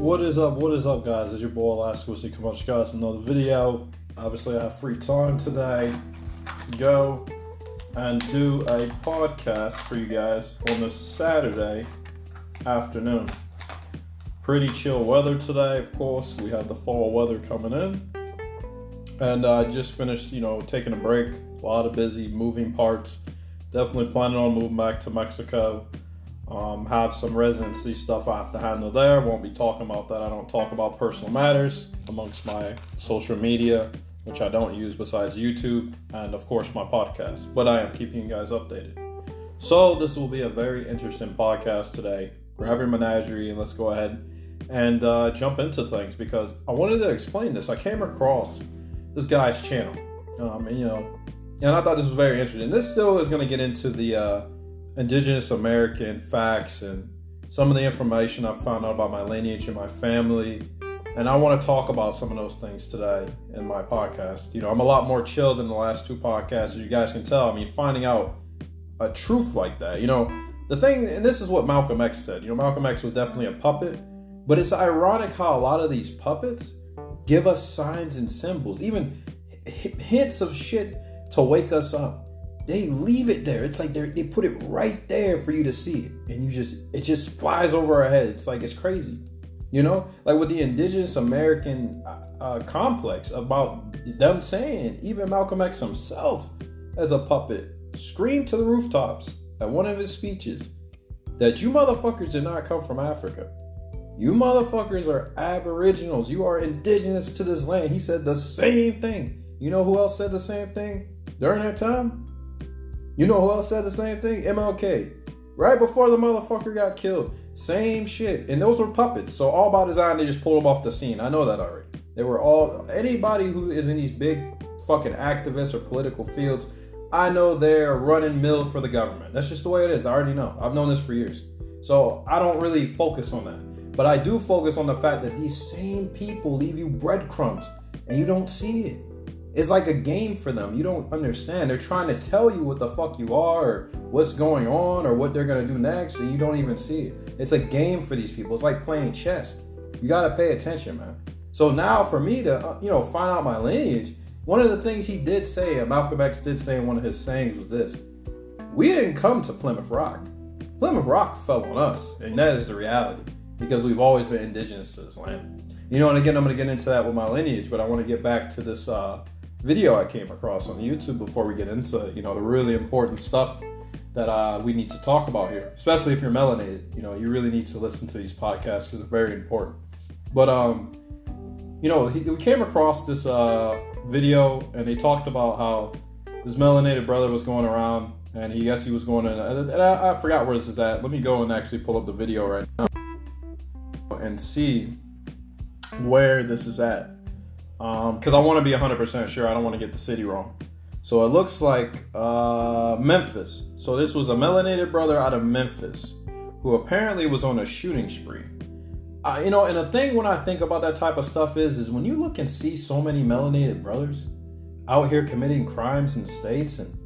What is up? What is up, guys? It's your boy Alaska. See, come on, guys, another video. Obviously, I have free time today to go and do a podcast for you guys on this Saturday afternoon. Pretty chill weather today, of course. We have the fall weather coming in. And I uh, just finished, you know, taking a break. A lot of busy moving parts. Definitely planning on moving back to Mexico. Um, have some residency stuff I have to handle there. Won't be talking about that. I don't talk about personal matters amongst my social media, which I don't use besides YouTube and, of course, my podcast. But I am keeping you guys updated. So, this will be a very interesting podcast today. Grab your menagerie and let's go ahead and uh, jump into things because I wanted to explain this. I came across this guy's channel, um, and you know, and I thought this was very interesting. This still is going to get into the uh, indigenous American facts and some of the information I found out about my lineage and my family. And I want to talk about some of those things today in my podcast. You know, I'm a lot more chill than the last two podcasts, as you guys can tell. I mean, finding out a truth like that, you know, the thing, and this is what Malcolm X said. You know, Malcolm X was definitely a puppet, but it's ironic how a lot of these puppets give us signs and symbols, even hints of shit to wake us up. They leave it there. It's like they put it right there for you to see it, and you just it just flies over our head. It's like it's crazy, you know, like with the indigenous American uh, uh, complex about them saying even Malcolm X himself as a puppet screamed to the rooftops at one of his speeches that you motherfuckers did not come from Africa. You motherfuckers are aboriginals. You are indigenous to this land. He said the same thing. You know who else said the same thing during that time? You know who else said the same thing? MLK. Right before the motherfucker got killed. Same shit. And those were puppets. So all by design, they just pulled them off the scene. I know that already. They were all anybody who is in these big fucking activists or political fields I know they're running mill for the government. That's just the way it is. I already know. I've known this for years. So I don't really focus on that. But I do focus on the fact that these same people leave you breadcrumbs and you don't see it. It's like a game for them. You don't understand. They're trying to tell you what the fuck you are or what's going on or what they're to do next and you don't even see it. It's a game for these people. It's like playing chess. You got to pay attention, man. So now for me to, uh, you know, find out my lineage, one of the things he did say, and Malcolm X did say in one of his sayings, was this We didn't come to Plymouth Rock. Plymouth Rock fell on us, and that is the reality because we've always been indigenous to this land. You know, and again, I'm going to get into that with my lineage, but I want to get back to this uh, video I came across on YouTube before we get into, you know, the really important stuff that uh, we need to talk about here, especially if you're melanated. You know, you really need to listen to these podcasts because they're very important. But, um, you know, he, we came across this uh, video and they talked about how his melanated brother was going around and he guess he was going to and I, I, forgot where this is at let me go and actually pull up the video right now and see where this is at because um, i want to be 100% sure i don't want to get the city wrong. So it looks like uh, memphis. So this was a melanated brother out of memphis who apparently was on a shooting spree. I, you know, and the thing when I think about that type of stuff is, is when you look and see so many melanated brothers out here committing crimes in the states and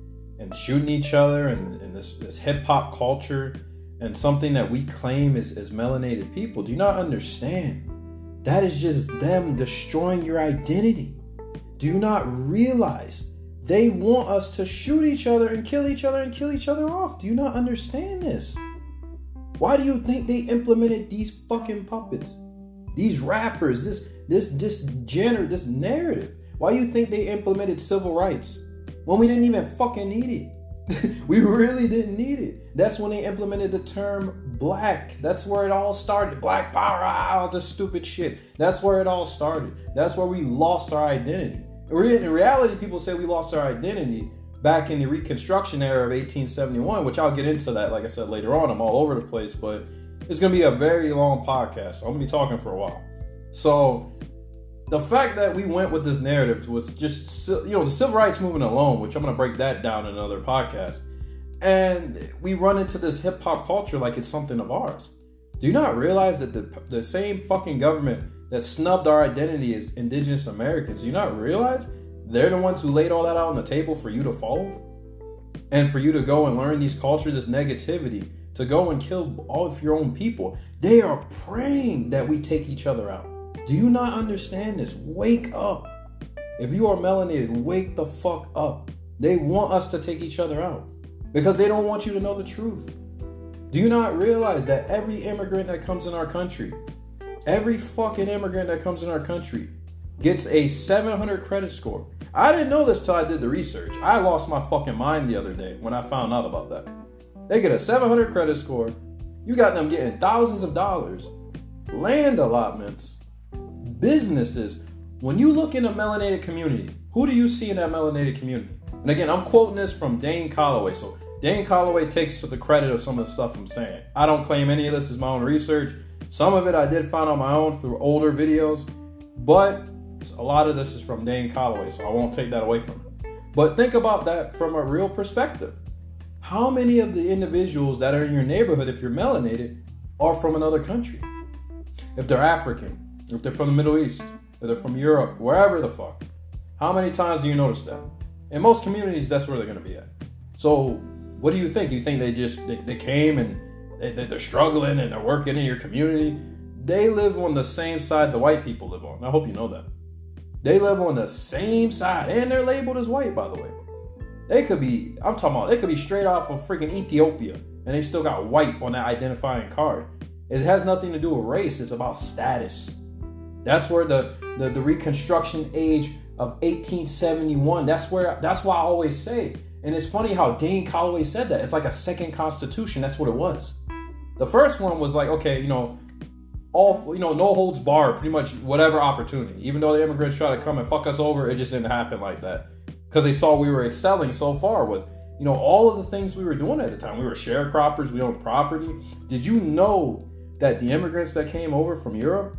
and shooting each other and, and this this hip hop culture and something that we claim as, as melanated people, do not understand? That is just them destroying your identity. Do you not realize they want us to shoot each other and kill each other and kill each other off? Do you not understand this? Why do you think they implemented these fucking puppets? These rappers, this this this gender, this narrative. Why do you think they implemented civil rights when we didn't even fucking need it? we really didn't need it. That's when they implemented the term black. That's where it all started. Black power, ah, all this stupid shit. That's where it all started. That's where we lost our identity. In reality, people say we lost our identity back in the Reconstruction era of 1871, which I'll get into that, like I said later on. I'm all over the place, but it's going to be a very long podcast. I'm going to be talking for a while. So the fact that we went with this narrative was just, you know, the civil rights movement alone, which I'm to break that down in another podcast. And we run into this hip hop culture like it's something of ours. Do you not realize that the, the same fucking government that snubbed our identity as indigenous Americans, do you not realize they're the ones who laid all that out on the table for you to follow and for you to go and learn these cultures, this negativity to go and kill all of your own people. They are praying that we take each other out. Do you not understand this? Wake up. If you are melanated, wake the fuck up. They want us to take each other out because they don't want you to know the truth. Do you not realize that every immigrant that comes in our country, every fucking immigrant that comes in our country gets a 700 credit score? I didn't know this till I did the research. I lost my fucking mind the other day when I found out about that. They get a 700 credit score. You got them getting thousands of dollars, land allotments, businesses. When you look in a melanated community, who do you see in that melanated community? And again, I'm quoting this from Dane Calloway. So Dane Calloway takes the credit of some of the stuff I'm saying. I don't claim any of this is my own research. Some of it I did find on my own through older videos, but a lot of this is from Dane Calloway, so I won't take that away from him. But think about that from a real perspective. How many of the individuals that are in your neighborhood, if you're melanated, are from another country? If they're African, if they're from the Middle East, if they're from Europe, wherever the fuck. How many times do you notice that? In most communities, that's where they're gonna be at. So what do you think? You think they just they, they came and they, they're struggling and they're working in your community? They live on the same side the white people live on. I hope you know that. They live on the same side, and they're labeled as white, by the way. They could be, I'm talking about, they could be straight off of freaking Ethiopia, and they still got white on that identifying card. It has nothing to do with race, it's about status. That's where the, the, the Reconstruction age of 1871, that's where, that's why I always say and it's funny how Dane Calloway said that. It's like a second constitution. That's what it was. The first one was like, okay, you know, all you know, no holds barred, pretty much whatever opportunity. Even though the immigrants tried to come and fuck us over, it just didn't happen like that. Because they saw we were excelling so far with, you know, all of the things we were doing at the time. We were sharecroppers, we owned property. Did you know that the immigrants that came over from Europe,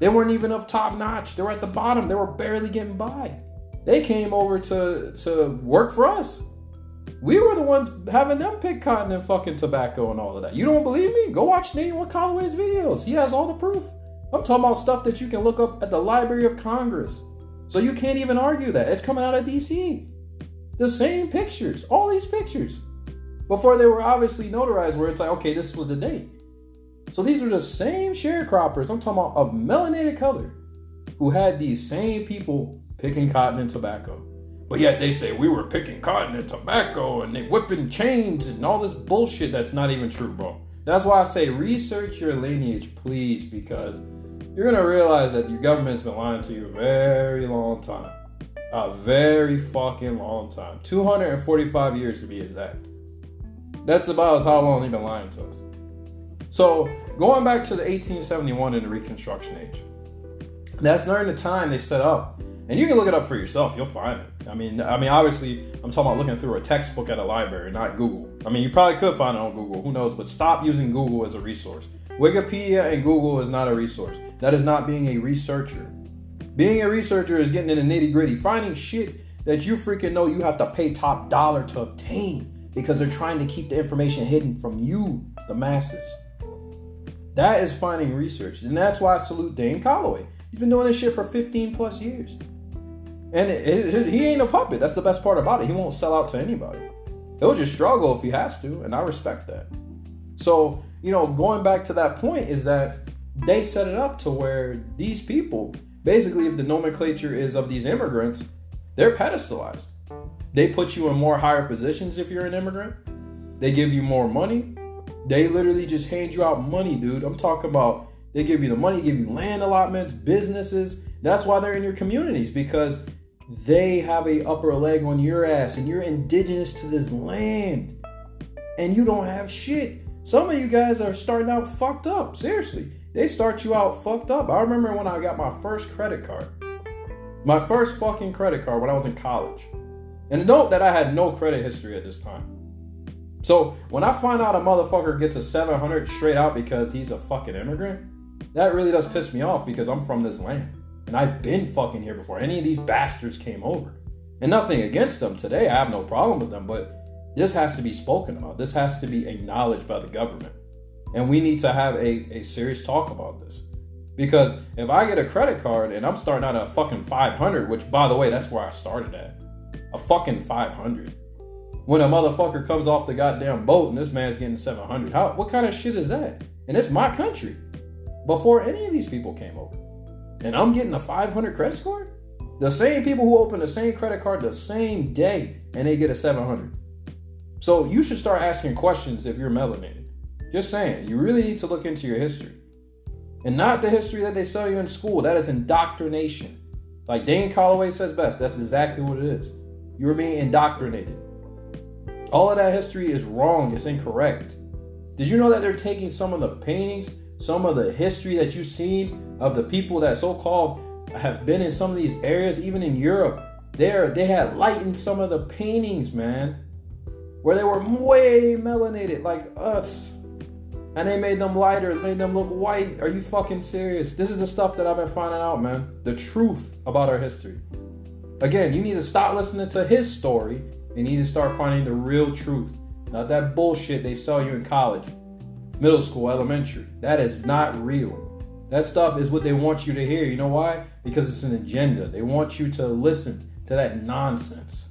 they weren't even of top notch. They were at the bottom. They were barely getting by. They came over to to work for us. We were the ones having them pick cotton and fucking tobacco and all of that. You don't believe me? Go watch Nate Calloway's videos. He has all the proof. I'm talking about stuff that you can look up at the Library of Congress. So you can't even argue that. It's coming out of DC. The same pictures, all these pictures. Before they were obviously notarized, where it's like, okay, this was the date. So these were the same sharecroppers, I'm talking about of melanated color, who had these same people picking cotton and tobacco. But yet they say we were picking cotton and tobacco and they whipping chains and all this bullshit that's not even true, bro. That's why I say research your lineage, please, because you're gonna realize that your government's been lying to you a very long time. A very fucking long time. 245 years to be exact. That's about as how long they've been lying to us. So, going back to the 1871 and the Reconstruction age, that's during the time they set up and you can look it up for yourself. You'll find it. I mean, I mean, obviously, I'm talking about looking through a textbook at a library, not Google. I mean, you probably could find it on Google. Who knows? But stop using Google as a resource. Wikipedia and Google is not a resource. That is not being a researcher. Being a researcher is getting in the nitty gritty, finding shit that you freaking know you have to pay top dollar to obtain because they're trying to keep the information hidden from you, the masses. That is finding research. And that's why I salute Dane Calloway. He's been doing this shit for 15 plus years. And it, it, he ain't a puppet. That's the best part about it. He won't sell out to anybody. He'll just struggle if he has to, and I respect that. So, you know, going back to that point is that they set it up to where these people, basically, if the nomenclature is of these immigrants, they're pedestalized. They put you in more higher positions if you're an immigrant. They give you more money. They literally just hand you out money, dude. I'm talking about they give you the money, give you land allotments, businesses. That's why they're in your communities because they have a upper leg on your ass and you're indigenous to this land and you don't have shit. Some of you guys are starting out fucked up. Seriously. They start you out fucked up. I remember when I got my first credit card. My first fucking credit card when I was in college. And note that I had no credit history at this time. So when I find out a motherfucker gets a 700 straight out because he's a fucking immigrant, that really does piss me off because I'm from this land. And I've been fucking here before any of these bastards came over. And nothing against them today. I have no problem with them, but this has to be spoken about. This has to be acknowledged by the government. And we need to have a, a serious talk about this. Because if I get a credit card and I'm starting out at a fucking 500, which by the way, that's where I started at, a fucking 500. When a motherfucker comes off the goddamn boat and this man's getting 700. How what kind of shit is that? And it's my country. Before any of these people came over. And I'm getting a 500 credit score? The same people who open the same credit card the same day and they get a 700. So you should start asking questions if you're melanated. Just saying, you really need to look into your history. And not the history that they sell you in school. That is indoctrination. Like Dane Calloway says best, that's exactly what it is. You're being indoctrinated. All of that history is wrong, it's incorrect. Did you know that they're taking some of the paintings, some of the history that you've seen of the people that so called have been in some of these areas, even in Europe? There, they had lightened some of the paintings, man, where they were way melanated like us. And they made them lighter, made them look white. Are you fucking serious? This is the stuff that I've been finding out, man. The truth about our history. Again, you need to stop listening to his story you need to start finding the real truth. Not that bullshit they sell you in college, middle school, elementary. That is not real. That stuff is what they want you to hear. You know why? Because it's an agenda. They want you to listen to that nonsense.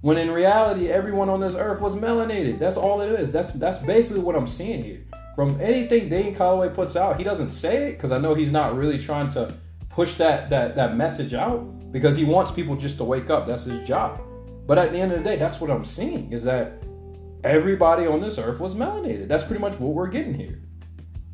When in reality, everyone on this earth was melanated. That's all it is. That's that's basically what I'm seeing here. From anything Dane Calloway puts out, he doesn't say it because I know he's not really trying to push that that that message out because he wants people just to wake up. That's his job. But at the end of the day, that's what I'm seeing is that everybody on this earth was melanated. That's pretty much what we're getting here.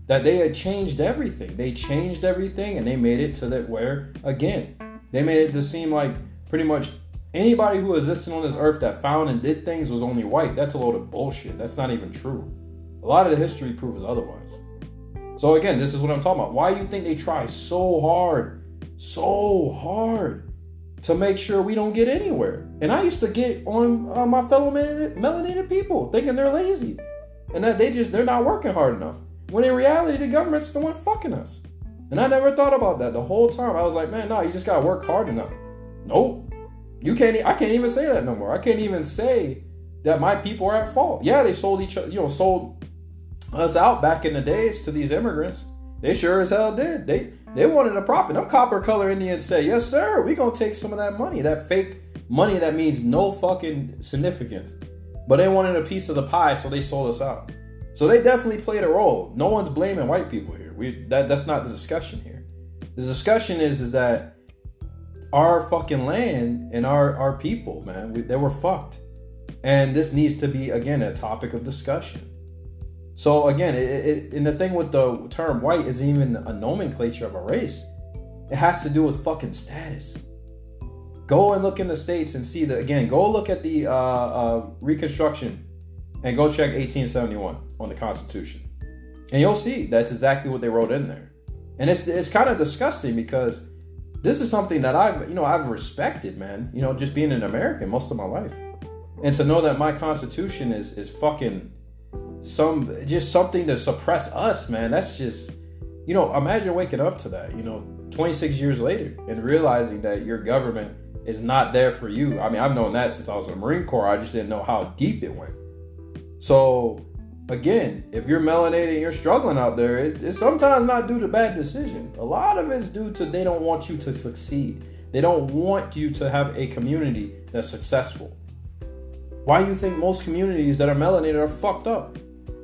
That they had changed everything. They changed everything and they made it to that where again, they made it to seem like pretty much anybody who existed on this earth that found and did things was only white. That's a load of bullshit. That's not even true. A lot of the history proves otherwise. So again, this is what I'm talking about. Why do you think they try so hard, so hard to make sure we don't get anywhere? And I used to get on uh, my fellow melanated people thinking they're lazy and that they just they're not working hard enough. When in reality, the government's the one fucking us. And I never thought about that the whole time. I was like, man, no, you just gotta work hard enough. Nope. You can't. I can't even say that no more. I can't even say that my people are at fault. Yeah, they sold each. You know, sold us out back in the days to these immigrants. They sure as hell did. They they wanted a profit. Them copper color Indians say, yes, sir, we gonna take some of that money, that fake money that means no fucking significance. But they wanted a piece of the pie, so they sold us out. So they definitely played a role. No one's blaming white people here. We that that's not the discussion here. The discussion is is that our fucking land and our our people, man, we, they were fucked, and this needs to be again a topic of discussion. So again, it, it, and the thing with the term white isn't even a nomenclature of a race. It has to do with fucking status. Go and look in the states and see that again. Go look at the uh, uh, Reconstruction and go check 1871 on the Constitution, and you'll see that's exactly what they wrote in there. And it's it's kind of disgusting because this is something that I've you know I've respected, man. You know, just being an American most of my life, and to know that my Constitution is is fucking some just something to suppress us, man. That's just you know, imagine waking up to that, you know, 26 years later and realizing that your government is not there for you. I mean, I've known that since I was in the Marine Corps. I just didn't know how deep it went. So, again, if you're melanated and you're struggling out there, it, it's sometimes not due to bad decision. A lot of it's due to they don't want you to succeed. They don't want you to have a community that's successful. Why do you think most communities that are melanated are fucked up?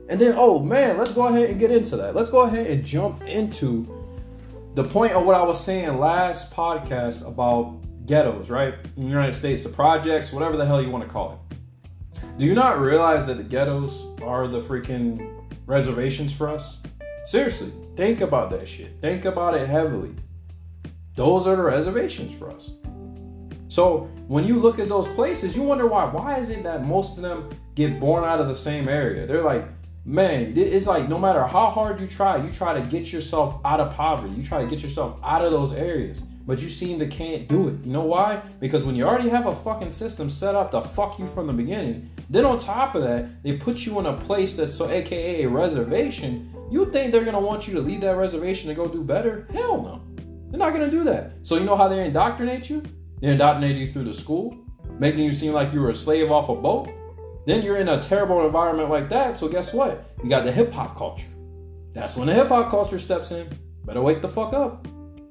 And then, oh man, let's go ahead and get into that. Let's go ahead and jump into the point of what I was saying last podcast about ghettos, right? In the United States, the projects, whatever the hell you want to call it. Do you not realize that the ghettos are the freaking reservations for us? Seriously, think about that shit. Think about it heavily. Those are the reservations for us. So when you look at those places, you wonder why. Why is it that most of them get born out of the same area? They're like, man, it's like no matter how hard you try, you try to get yourself out of poverty. You try to get yourself out of those areas. But you seem to can't do it. You know why? Because when you already have a fucking system set up to fuck you from the beginning, then on top of that, they put you in a place that's so aka a reservation. You think they're gonna want you to leave that reservation to go do better? Hell no. They're not gonna do that. So you know how they indoctrinate you? They indoctrinate you through the school, making you seem like you were a slave off a boat. Then you're in a terrible environment like that. So guess what? You got the hip hop culture. That's when the hip hop culture steps in. Better wake the fuck up.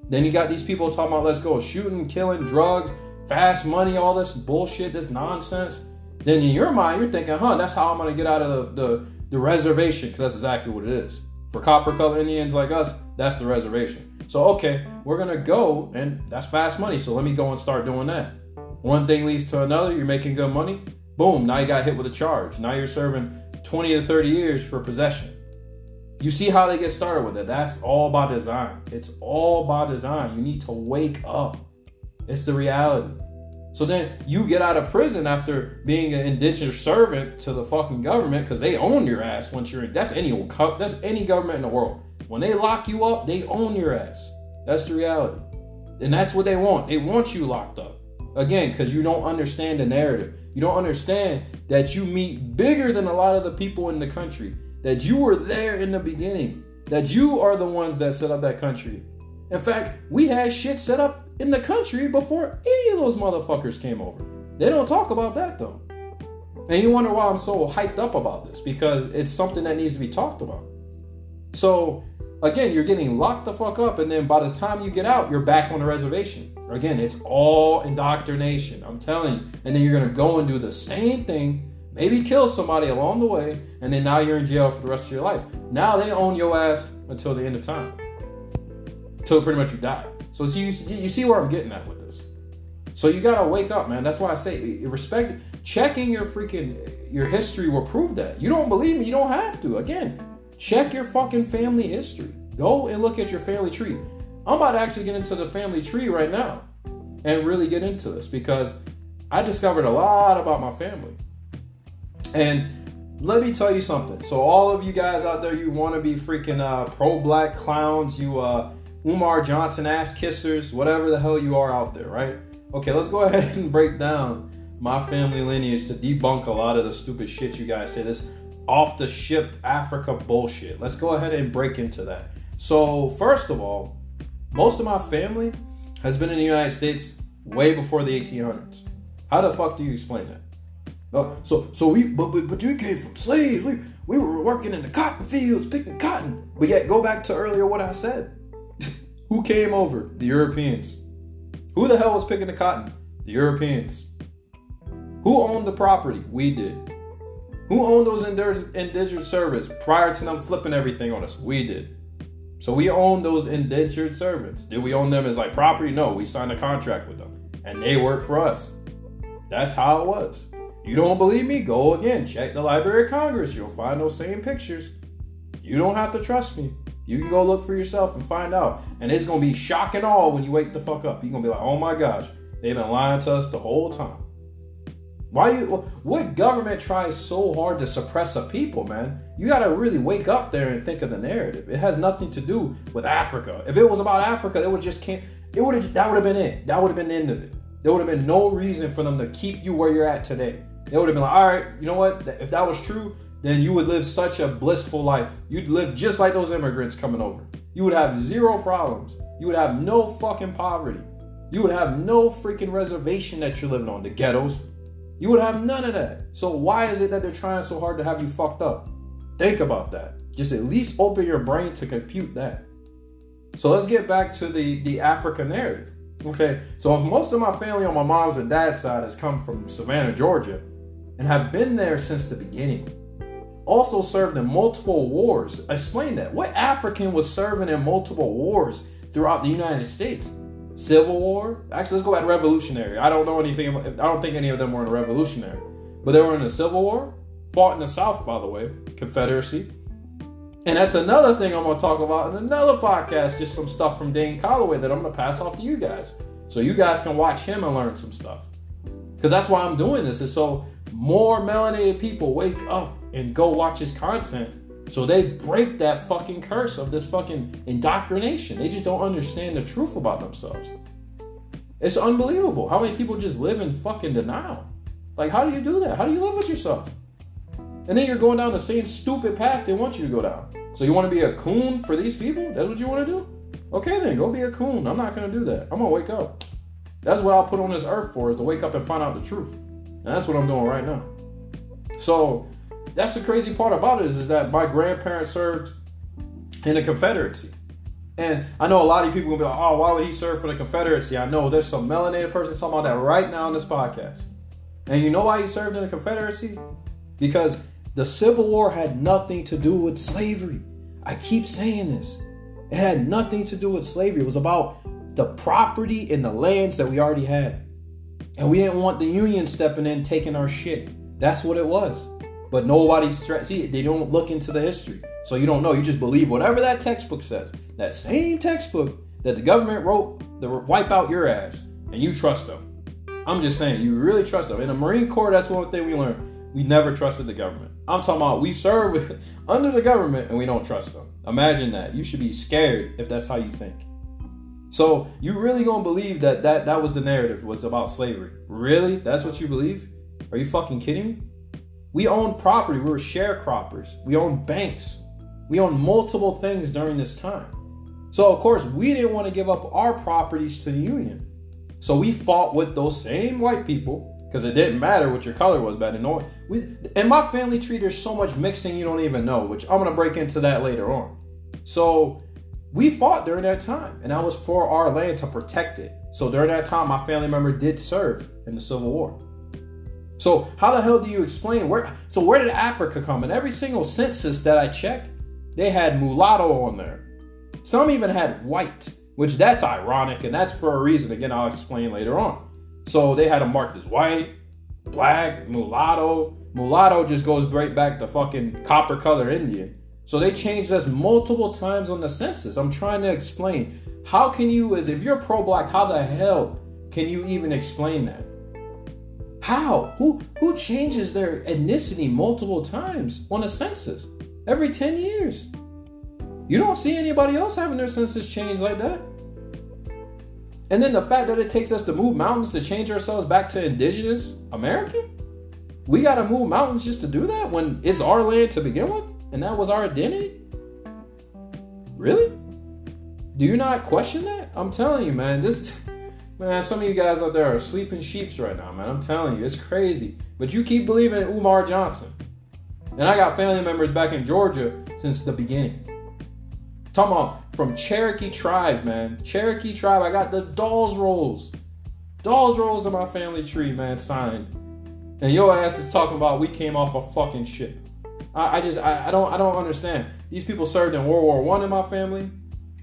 Then you got these people talking about let's go shooting, killing, drugs, fast money, all this bullshit, this nonsense. then in your mind you're thinking, huh, that's how I'm gonna get out of the the, the reservation, because that's exactly what it is. For copper color Indians like us, that's the reservation. So okay, we're gonna go, and that's fast money. So let me go and start doing that. One thing leads to another. You're making good money. Boom! Now you got hit with a charge. Now you're serving 20 to 30 years for possession. You see how they get started with it. That's all by design. It's all by design. You need to wake up. It's the reality. So then you get out of prison after being an indentured servant to the fucking government because they own your ass once you're in. That's any that's any government in the world. When they lock you up, they own your ass. That's the reality, and that's what they want. They want you locked up again because you don't understand the narrative. You don't understand that you meet bigger than a lot of the people in the country. That you were there in the beginning. That you are the ones that set up that country. In fact, we had shit set up in the country before any of those motherfuckers came over. They don't talk about that though. And you wonder why I'm so hyped up about this because it's something that needs to be talked about. So, again, you're getting locked the fuck up, and then by the time you get out, you're back on the reservation. Again, it's all indoctrination. I'm telling you. And then you're gonna go and do the same thing, maybe kill somebody along the way, and then now you're in jail for the rest of your life. Now they own your ass until the end of time. Until pretty much you die. So you, you see where I'm getting at with this. So you gotta wake up, man. That's why I say respect. Checking your freaking your history will prove that. You don't believe me? You don't have to. Again, check your fucking family history. Go and look at your family tree. I'm about to actually get into the family tree right now and really get into this because I discovered a lot about my family. And let me tell you something. So all of you guys out there, you want to be freaking uh, pro-black clowns. You uh, Umar Johnson ass kissers, whatever the hell you are out there, right? Okay, let's go ahead and break down my family lineage to debunk a lot of the stupid shit you guys say. This off the ship Africa bullshit. Let's go ahead and break into that. So, first of all, most of my family has been in the United States way before the 1800s. How the fuck do you explain that? Uh, so, so we, but, but, but you came from slaves. We, we were working in the cotton fields, picking cotton. But yet, go back to earlier what I said. Who came over? The Europeans. Who the hell was picking the cotton? The Europeans. Who owned the property? We did. Who owned those indentured servants prior to them flipping everything on us? We did. So we owned those indentured servants. Did we own them as like property? No, we signed a contract with them and they worked for us. That's how it was. You don't believe me? Go again. Check the Library of Congress. You'll find those same pictures. You don't have to trust me. You can go look for yourself and find out. And it's gonna be shock and awe when you wake the fuck up. You're gonna be like, oh my gosh, they've been lying to us the whole time. Why you what government tries so hard to suppress a people, man? You gotta really wake up there and think of the narrative. It has nothing to do with Africa. If it was about Africa, it would just can't it would have that would have been it. That would have been the end of it. There would have been no reason for them to keep you where you're at today. They would have been like, all right, you know what? If that was true, then you would live such a blissful life. You'd live just like those immigrants coming over. You would have zero problems. You would have no fucking poverty. You would have no freaking reservation that you're living on, the ghettos. You would have none of that. So why is it that they're trying so hard to have you fucked up? Think about that. Just at least open your brain to compute that. So let's get back to the, the Africa narrative. Okay, so if most of my family on my mom's and dad's side has come from Savannah, Georgia, and have been there since the beginning, also served in multiple wars. Explain that. What African was serving in multiple wars throughout the United States? Civil War? Actually, let's go back Revolutionary. I don't know anything. I don't think any of them were in the Revolutionary, but they were in the Civil War. Fought in the South, by the way, Confederacy. And that's another thing I'm going to talk about in another podcast. Just some stuff from Dane Calloway that I'm going to pass off to you guys, so you guys can watch him and learn some stuff. Because that's why I'm doing this. Is so more melanated people wake up and go watch his content so they break that fucking curse of this fucking indoctrination. They just don't understand the truth about themselves. It's unbelievable how many people just live in fucking denial. Like, how do you do that? How do you live with yourself? And then you're going down the same stupid path they want you to go down. So you want to be a coon for these people? That's what you want to do? Okay, then go be a coon. I'm not going to do that. I'm going to wake up. That's what I'll put on this earth for, is to wake up and find out the truth. And that's what I'm doing right now. So that's the crazy part about it is, is that my grandparents served in the Confederacy. And I know a lot of people will be like, oh, why would he serve for the Confederacy? I know there's some melanated person talking about that right now on this podcast. And you know why he served in the Confederacy? Because the Civil War had nothing to do with slavery. I keep saying this. It had nothing to do with slavery. It was about the property and the lands that we already had. And we didn't want the Union stepping in taking our shit. That's what it was. But nobody's see they don't look into the history. So you don't know. You just believe whatever that textbook says. That same textbook that the government wrote to wipe out your ass. And you trust them. I'm just saying, you really trust them. In the Marine Corps, that's one thing we learned. We never trusted the government. I'm talking about we serve under the government and we don't trust them. Imagine that. You should be scared if that's how you think. So you really gonna believe that that that was the narrative was about slavery? Really? That's what you believe? Are you fucking kidding me? We owned property. We were sharecroppers. We owned banks. We owned multiple things during this time. So of course we didn't want to give up our properties to the Union. So we fought with those same white people because it didn't matter what your color was back then. We and my family tree there's so much mixing you don't even know, which I'm gonna break into that later on. So we fought during that time, and that was for our land to protect it. So during that time, my family member did serve in the Civil War. So how the hell do you explain where? So where did Africa come? In every single census that I checked, they had mulatto on there. Some even had white, which that's ironic, and that's for a reason. Again, I'll explain later on. So they had them marked as white, black, mulatto. Mulatto just goes right back to fucking copper color Indian. So they changed us multiple times on the census. I'm trying to explain. How can you, as if you're pro black, how the hell can you even explain that? How? Who who changes their ethnicity multiple times on a census? Every 10 years. You don't see anybody else having their census changed like that. And then the fact that it takes us to move mountains to change ourselves back to indigenous American? We gotta move mountains just to do that when it's our land to begin with? and that was our identity? Really? Do you not question that? I'm telling you, man. This, man, some of you guys out there are sleeping sheeps right now, man. I'm telling you, it's crazy. But you keep believing in Umar Johnson. And I got family members back in Georgia since the beginning. Talking about from Cherokee tribe, man. Cherokee tribe. I got the Dawes Rolls. Dawes Rolls in my family tree, man, signed. And your ass is talking about we came off a fucking ship. I, I just I, I, don't I don't understand. These people served in World War One in my family,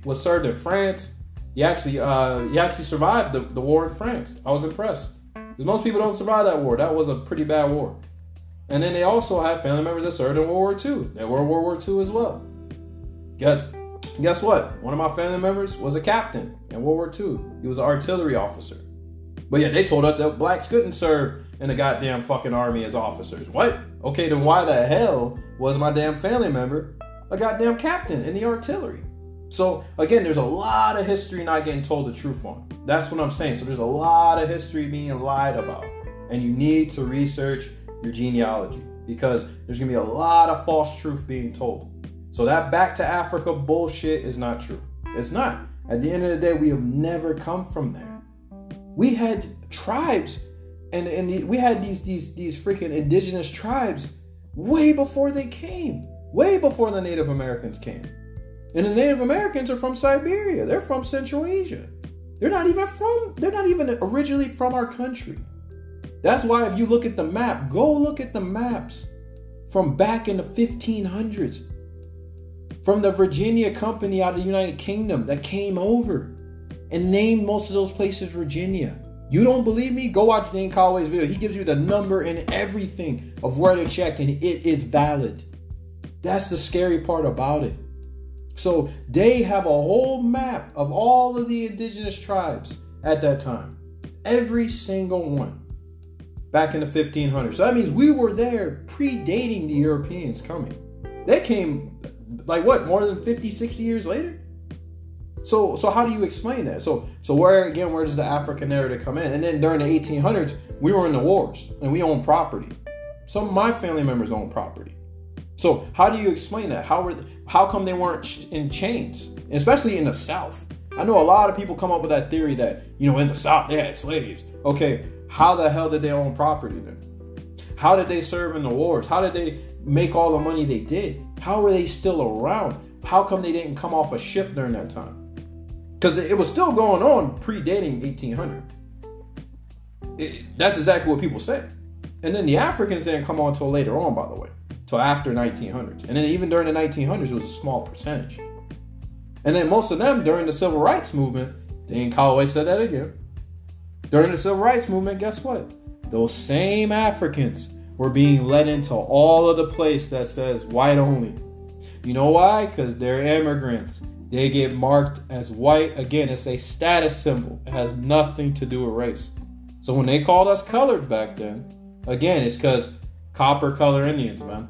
was served in France. He actually uh, he actually survived the, the war in France. I was impressed. Most people don't survive that war. That was a pretty bad war. And then they also have family members that served in World War II. They were in World War II as well. Guess guess what? One of my family members was a captain in World War II. He was an artillery officer. But yeah, they told us that blacks couldn't serve in the goddamn fucking army as officers. What? Okay, then why the hell was my damn family member a goddamn captain in the artillery? So again, there's a lot of history not getting told the truth on. That's what I'm saying. So there's a lot of history being lied about. And you need to research your genealogy because there's gonna be a lot of false truth being told. So that back to Africa bullshit is not true. It's not. At the end of the day, we have never come from there. We had tribes and and the, we had these these these freaking indigenous tribes way before they came, way before the Native Americans came. And the Native Americans are from Siberia. They're from Central Asia. They're not even from they're not even originally from our country. That's why if you look at the map, go look at the maps from back in the 1500s. From the Virginia Company out of the United Kingdom that came over and named most of those places Virginia. You don't believe me? Go watch Dean Calloway's video. He gives you the number and everything of where to check, and it is valid. That's the scary part about it. So they have a whole map of all of the indigenous tribes at that time. Every single one. Back in the 1500s. So that means we were there predating the Europeans coming. They came like what, more than 50, 60 years later? So so how do you explain that? So so where again where does the African narrative come in? And then during the 1800s, we were in the wars and we owned property. Some of my family members own property. So how do you explain that? How were how come they weren't in chains, especially in the South? I know a lot of people come up with that theory that you know in the South they had slaves. Okay, how the hell did they own property then? How did they serve in the wars? How did they make all the money they did? How were they still around? How come they didn't come off a ship during that time? because it was still going on predating 1800. It, that's exactly what people say. And then the Africans didn't come on until later on, by the way, till after 1900s. And then even during the 1900s, it was a small percentage. And then most of them during the civil rights movement, Dane Calloway said that again. During the civil rights movement, guess what? Those same Africans were being led into all of the place that says white only. You know why? Because they're immigrants. They get marked as white. Again, it's a status symbol. It has nothing to do with race. So when they called us colored back then, again, it's because copper color Indians, man.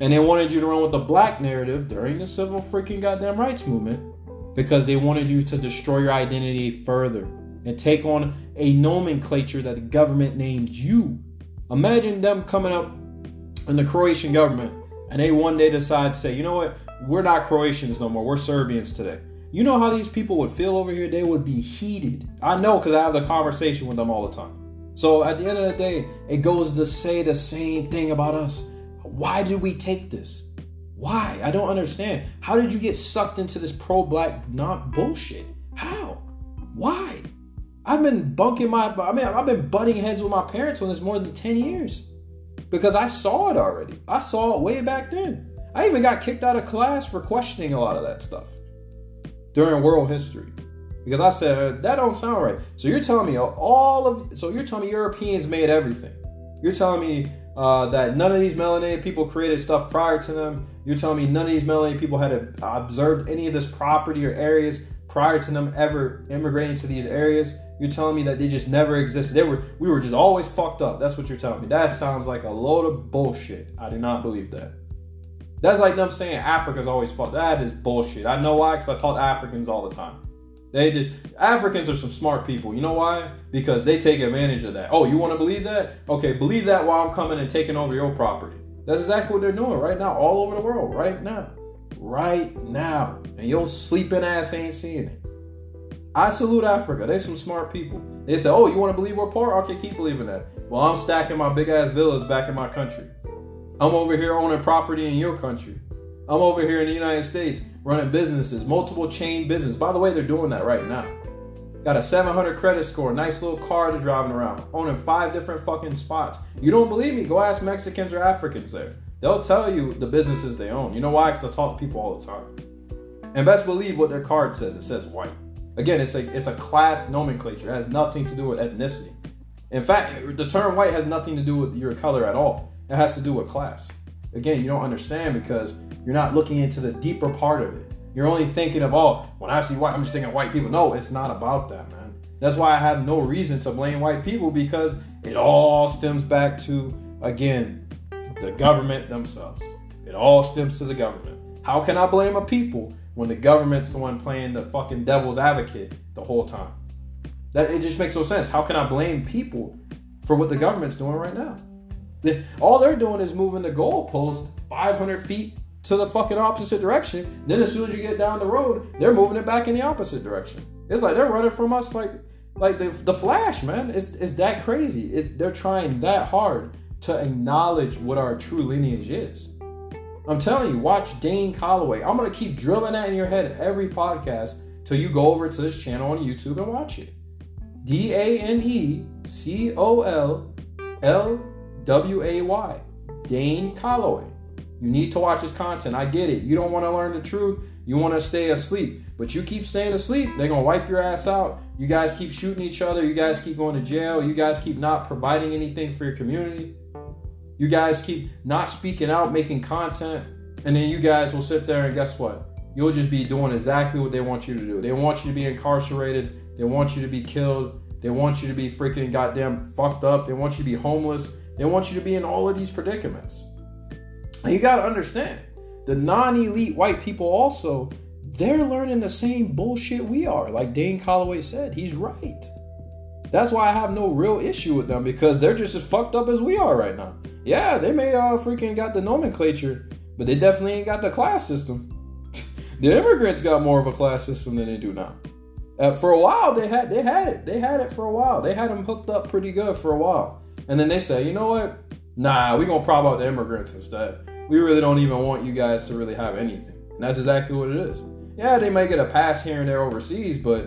And they wanted you to run with the black narrative during the civil freaking goddamn rights movement because they wanted you to destroy your identity further and take on a nomenclature that the government named you. Imagine them coming up in the Croatian government and they one day decide to say, you know what, we're not Croatians no more, we're Serbians today. You know how these people would feel over here? They would be heated. I know because I have the conversation with them all the time. So at the end of the day, it goes to say the same thing about us. Why did we take this? Why? I don't understand. How did you get sucked into this pro black not bullshit? How? Why? I've been bunking my I mean I've been butting heads with my parents on this more than 10 years. Because I saw it already. I saw it way back then. I even got kicked out of class for questioning a lot of that stuff during world history. Because I said that don't sound right. So you're telling me all of so you're telling me Europeans made everything. You're telling me uh, that none of these melanated people created stuff prior to them. You're telling me none of these melanated people had observed any of this property or areas prior to them ever immigrating to these areas. You're telling me that they just never existed. They were we were just always fucked up. That's what you're telling me. That sounds like a load of bullshit. I do not believe that. That's like them saying Africa's always fucked. That is bullshit. I know why, because I taught Africans all the time. They did. Africans are some smart people. You know why? Because they take advantage of that. Oh, you want to believe that? Okay, believe that while I'm coming and taking over your property. That's exactly what they're doing right now, all over the world, right now. Right now. And your sleeping ass ain't seeing it. I salute Africa. They some smart people. They say, oh, you want to believe we're poor? Okay, keep believing that. Well, I'm stacking my big ass villas back in my country. I'm over here owning property in your country. I'm over here in the United States running businesses, multiple chain business. By the way, they're doing that right now. Got a 700 credit score, nice little car to driving around, owning five different fucking spots. You don't believe me? Go ask Mexicans or Africans there. They'll tell you the businesses they own. You know why? Because I talk to people all the time. And best believe what their card says. It says white. Again, it's a it's a class nomenclature. It has nothing to do with ethnicity. In fact, the term white has nothing to do with your color at all. It has to do with class. Again, you don't understand because you're not looking into the deeper part of it. You're only thinking of, oh, when I see white, I'm just thinking white people. No, it's not about that, man. That's why I have no reason to blame white people because it all stems back to, again, the government themselves. It all stems to the government. How can I blame a people when the government's the one playing the fucking devil's advocate the whole time? That it just makes no sense. How can I blame people for what the government's doing right now? All they're doing is moving the goalpost 500 feet to the fucking opposite direction. Then as soon as you get down the road, they're moving it back in the opposite direction. It's like they're running from us like like the, the Flash, man. It's, it's that crazy. It, they're trying that hard to acknowledge what our true lineage is. I'm telling you, watch Dane Calloway. I'm gonna keep drilling that in your head every podcast till you go over to this channel on YouTube and watch it. D A N E C O L L W A Y. Dane Calloway. You need to watch his content. I get it. You don't want to learn the truth. You want to stay asleep. But you keep staying asleep, they're going to wipe your ass out. You guys keep shooting each other. You guys keep going to jail. You guys keep not providing anything for your community. You guys keep not speaking out, making content. And then you guys will sit there and guess what? You'll just be doing exactly what they want you to do. They want you to be incarcerated. They want you to be killed. They want you to be freaking goddamn fucked up. They want you to be homeless. They want you to be in all of these predicaments. You got to understand, the non elite white people also, they're learning the same bullshit we are. Like Dane Calloway said, he's right. That's why I have no real issue with them because they're just as fucked up as we are right now. Yeah, they may uh freaking got the nomenclature, but they definitely ain't got the class system. the immigrants got more of a class system than they do now. Uh, for a while, they had they had it. They had it for a while. They had them hooked up pretty good for a while. And then they say, you know what? Nah, we gonna prop out the immigrants instead. We really don't even want you guys to really have anything. And that's exactly what it is. Yeah, they might get a pass here and there overseas, but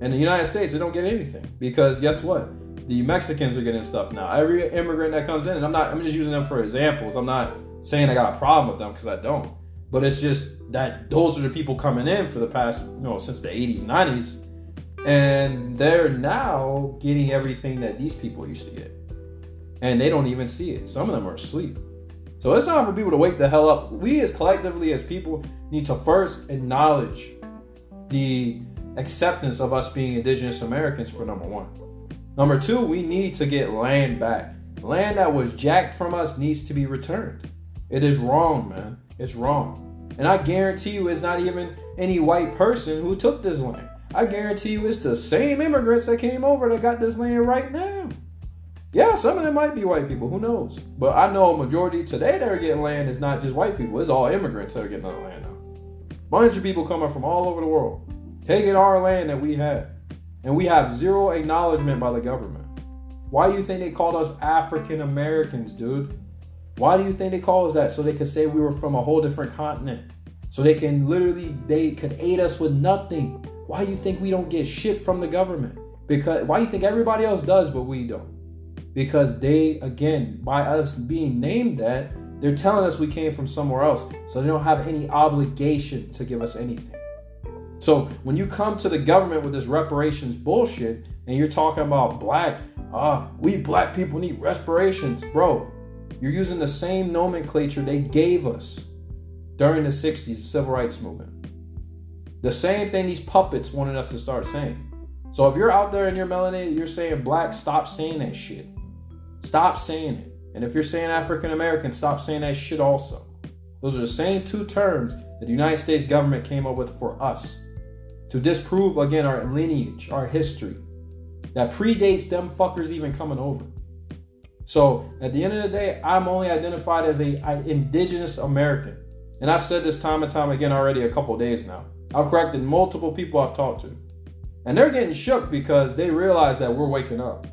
in the United States, they don't get anything. Because guess what? the Mexicans are getting stuff now. Every immigrant that comes in, and I'm not, I'm just using them for examples. I'm not saying I got a problem with them because I don't. But it's just that those are the people coming in for the past, you know, since the 80s, 90s. And they're now getting everything that these people used to get. And they don't even see it. Some of them are asleep. So it's time for people to wake the hell up. We as collectively as people need to first acknowledge the acceptance of us being indigenous Americans for number one. Number two, we need to get land back. Land that was jacked from us needs to be returned. It is wrong, man. It's wrong. And I guarantee you, it's not even any white person who took this land. I guarantee you, it's the same immigrants that came over that got this land right now. Yeah, some of them might be white people. Who knows? But I know a majority today that are getting land is not just white people. It's all immigrants that are getting land now. Bunch of people coming from all over the world, taking our land that we had and we have zero acknowledgement by the government. Why do you think they called us African Americans, dude? Why do you think they call us that? So they could say we were from a whole different continent. So they can literally they could aid us with nothing. Why do you think we don't get shit from the government? Because why do you think everybody else does but we don't? Because they again, by us being named that, they're telling us we came from somewhere else. So they don't have any obligation to give us anything. So when you come to the government with this reparations bullshit and you're talking about black, ah, uh, we black people need reparations, bro. You're using the same nomenclature they gave us during the 60s, the civil rights movement. The same thing these puppets wanted us to start saying. So if you're out there and you're melanated, you're saying black, stop saying that shit. Stop saying it. And if you're saying African American, stop saying that shit also. Those are the same two terms that the United States government came up with for us to disprove again our lineage, our history that predates them fuckers even coming over. So at the end of the day, I'm only identified as a, indigenous American. And I've said this time and time again already a couple days now. I've corrected multiple people I've talked to. And they're getting shook because they realize that we're waking up.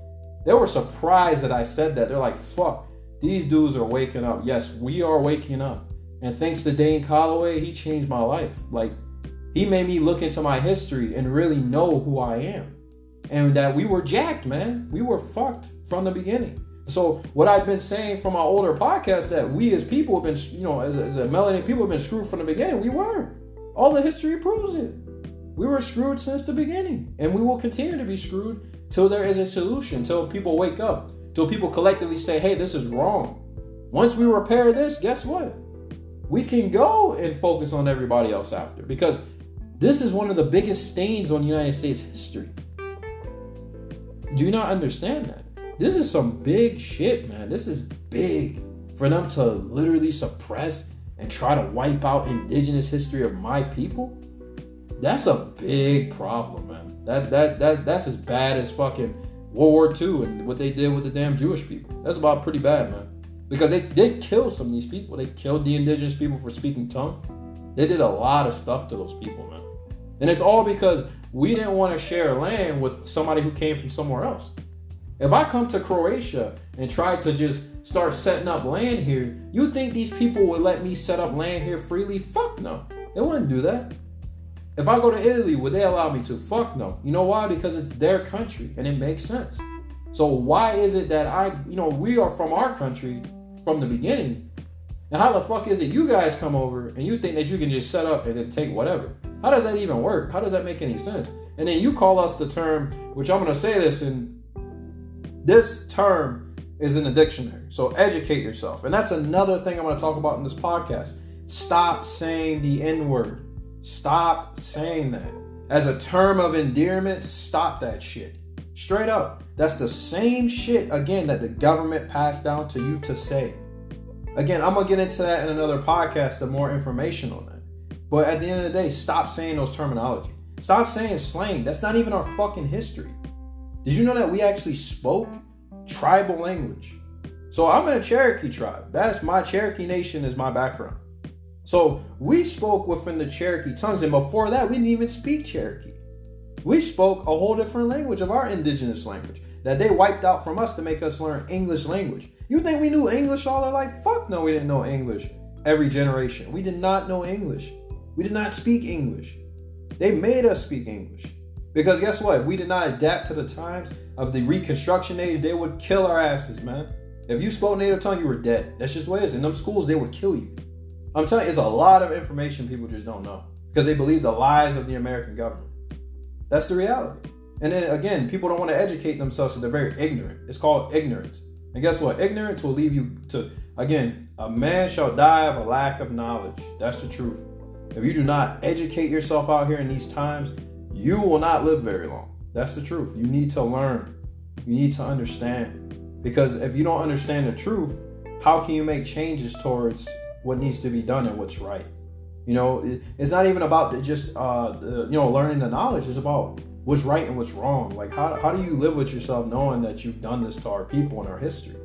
They were surprised that I said that. They're like, fuck, these dudes are waking up. Yes, we are waking up. And thanks to Dane Calloway, he changed my life. Like, he made me look into my history and really know who I am. And that we were jacked, man. We were fucked from the beginning. So what I've been saying from my older podcast that we as people have been, you know, as a, as a melanated people have been screwed from the beginning. We were. All the history proves it. We were screwed since the beginning, and we will continue to be screwed till there is a solution, till people wake up, till people collectively say, "Hey, this is wrong." Once we repair this, guess what? We can go and focus on everybody else after because this is one of the biggest stains on United States history. Do you not understand that? This is some big shit, man. This is big for them to literally suppress and try to wipe out indigenous history of my people. That's a big problem, man. That that that that's as bad as fucking World War II and what they did with the damn Jewish people. That's about pretty bad, man. Because they did kill some of these people. They killed the indigenous people for speaking tongue. They did a lot of stuff to those people, man. And it's all because we didn't want to share land with somebody who came from somewhere else. If I come to Croatia and try to just start setting up land here, you think these people would let me set up land here freely? Fuck no. They wouldn't do that. If I go to Italy, would they allow me to? Fuck no. You know why? Because it's their country and it makes sense. So why is it that I, you know, we are from our country from the beginning. And how the fuck is it you guys come over and you think that you can just set up and then take whatever? How does that even work? How does that make any sense? And then you call us the term, which I'm to say this in this term is in the dictionary. So educate yourself. And that's another thing I'm to talk about in this podcast. Stop saying the N word. Stop saying that. As a term of endearment, stop that shit. Straight up. That's the same shit, again, that the government passed down to you to say. Again, I'm going to get into that in another podcast, of more information on that. But at the end of the day, stop saying those terminology. Stop saying slang. That's not even our fucking history. Did you know that we actually spoke tribal language? So I'm in a Cherokee tribe. That's my Cherokee Nation is my background. So we spoke within the Cherokee tongues, and before that, we didn't even speak Cherokee. We spoke a whole different language of our indigenous language that they wiped out from us to make us learn English language. You think we knew English all our life? Fuck no, we didn't know English every generation. We did not know English. We did not speak English. They made us speak English Because guess what? If we did not adapt to the times of the Reconstruction age, they would kill our asses, man. If you spoke native tongue, you were dead. That's just the way it is. In them schools, they would kill you. I'm telling you, it's a lot of information people just don't know because they believe the lies of the American government. That's the reality. And then again, people don't want to educate themselves, so they're very ignorant. It's called ignorance. And guess what? Ignorance will leave you to, again, a man shall die of a lack of knowledge. That's the truth. If you do not educate yourself out here in these times, you will not live very long. That's the truth. You need to learn. You need to understand. Because if you don't understand the truth, how can you make changes towards what needs to be done and what's right? You know, it's not even about just uh, the, you know learning the knowledge. It's about what's right and what's wrong. Like how how do you live with yourself knowing that you've done this to our people and our history?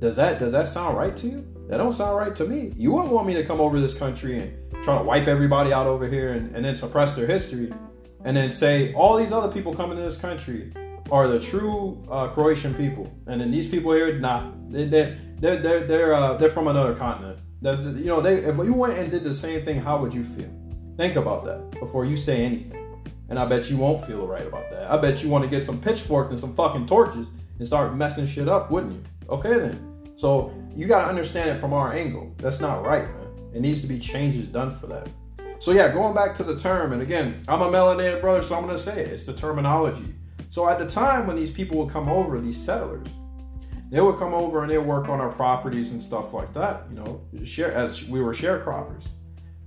Does that does that sound right to you? That don't sound right to me. You wouldn't want me to come over this country and try to wipe everybody out over here and, and then suppress their history and then say all these other people coming to this country are the true uh, Croatian people, and then these people here, nah, they, they, they're they're they're uh, they're from another continent. That's you know, they if you went and did the same thing, how would you feel? Think about that before you say anything. And I bet you won't feel right about that. I bet you want to get some pitchforks and some fucking torches and start messing shit up, wouldn't you? Okay then. So you gotta understand it from our angle. That's not right, man. It needs to be changes done for that. So yeah, going back to the term, and again, I'm a melanated brother, so I'm gonna say it. It's the terminology. So at the time when these people would come over, these settlers, they would come over and they work on our properties and stuff like that. You know, share as we were sharecroppers,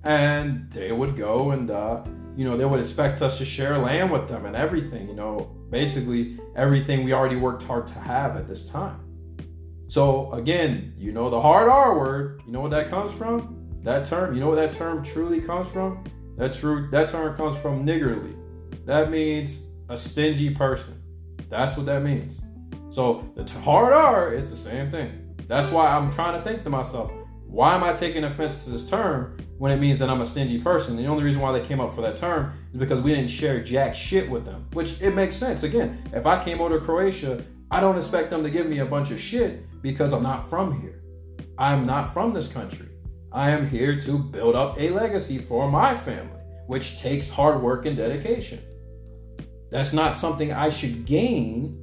and they would go and uh, you know they would expect us to share land with them and everything. You know, basically everything we already worked hard to have at this time. So again, you know the hard R word. You know what that comes from? That term, you know what that term truly comes from? That true that term comes from niggardly. That means a stingy person. That's what that means. So the hard R is the same thing. That's why I'm trying to think to myself, why am I taking offense to this term when it means that I'm a stingy person? The only reason why they came up for that term is because we didn't share jack shit with them, which it makes sense. Again, if I came over to Croatia, I don't expect them to give me a bunch of shit because I'm not from here. I'm not from this country. I am here to build up a legacy for my family, which takes hard work and dedication. That's not something I should gain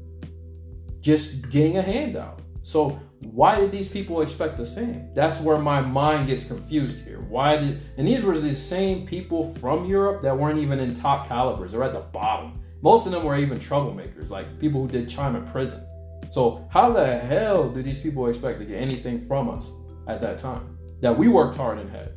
just getting a handout. So, why did these people expect the same? That's where my mind gets confused here. Why did, and these were the same people from Europe that weren't even in top calibers, they're at the bottom. Most of them were even troublemakers, like people who did time in prison. So, how the hell do these people expect to get anything from us at that time? that we worked hard and had.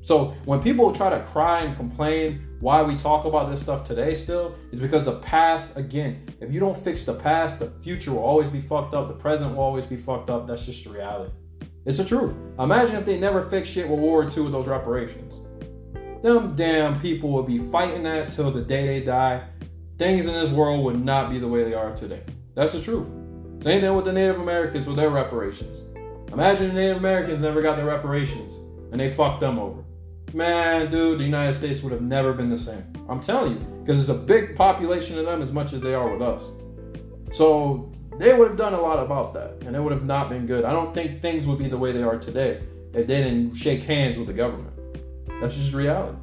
So when people try to cry and complain why we talk about this stuff today still, is because the past, again, if you don't fix the past, the future will always be fucked up, the present will always be fucked up. That's just the reality. It's the truth. Imagine if they never fixed shit with World War II with those reparations. Them damn people would be fighting that till the day they die. Things in this world would not be the way they are today. That's the truth. Same thing with the Native Americans with their reparations. Imagine the Native Americans never got their reparations and they fucked them over. Man, dude, the United States would have never been the same. I'm telling you, because it's a big population of them as much as they are with us. So they would have done a lot about that, and it would have not been good. I don't think things would be the way they are today if they didn't shake hands with the government. That's just reality.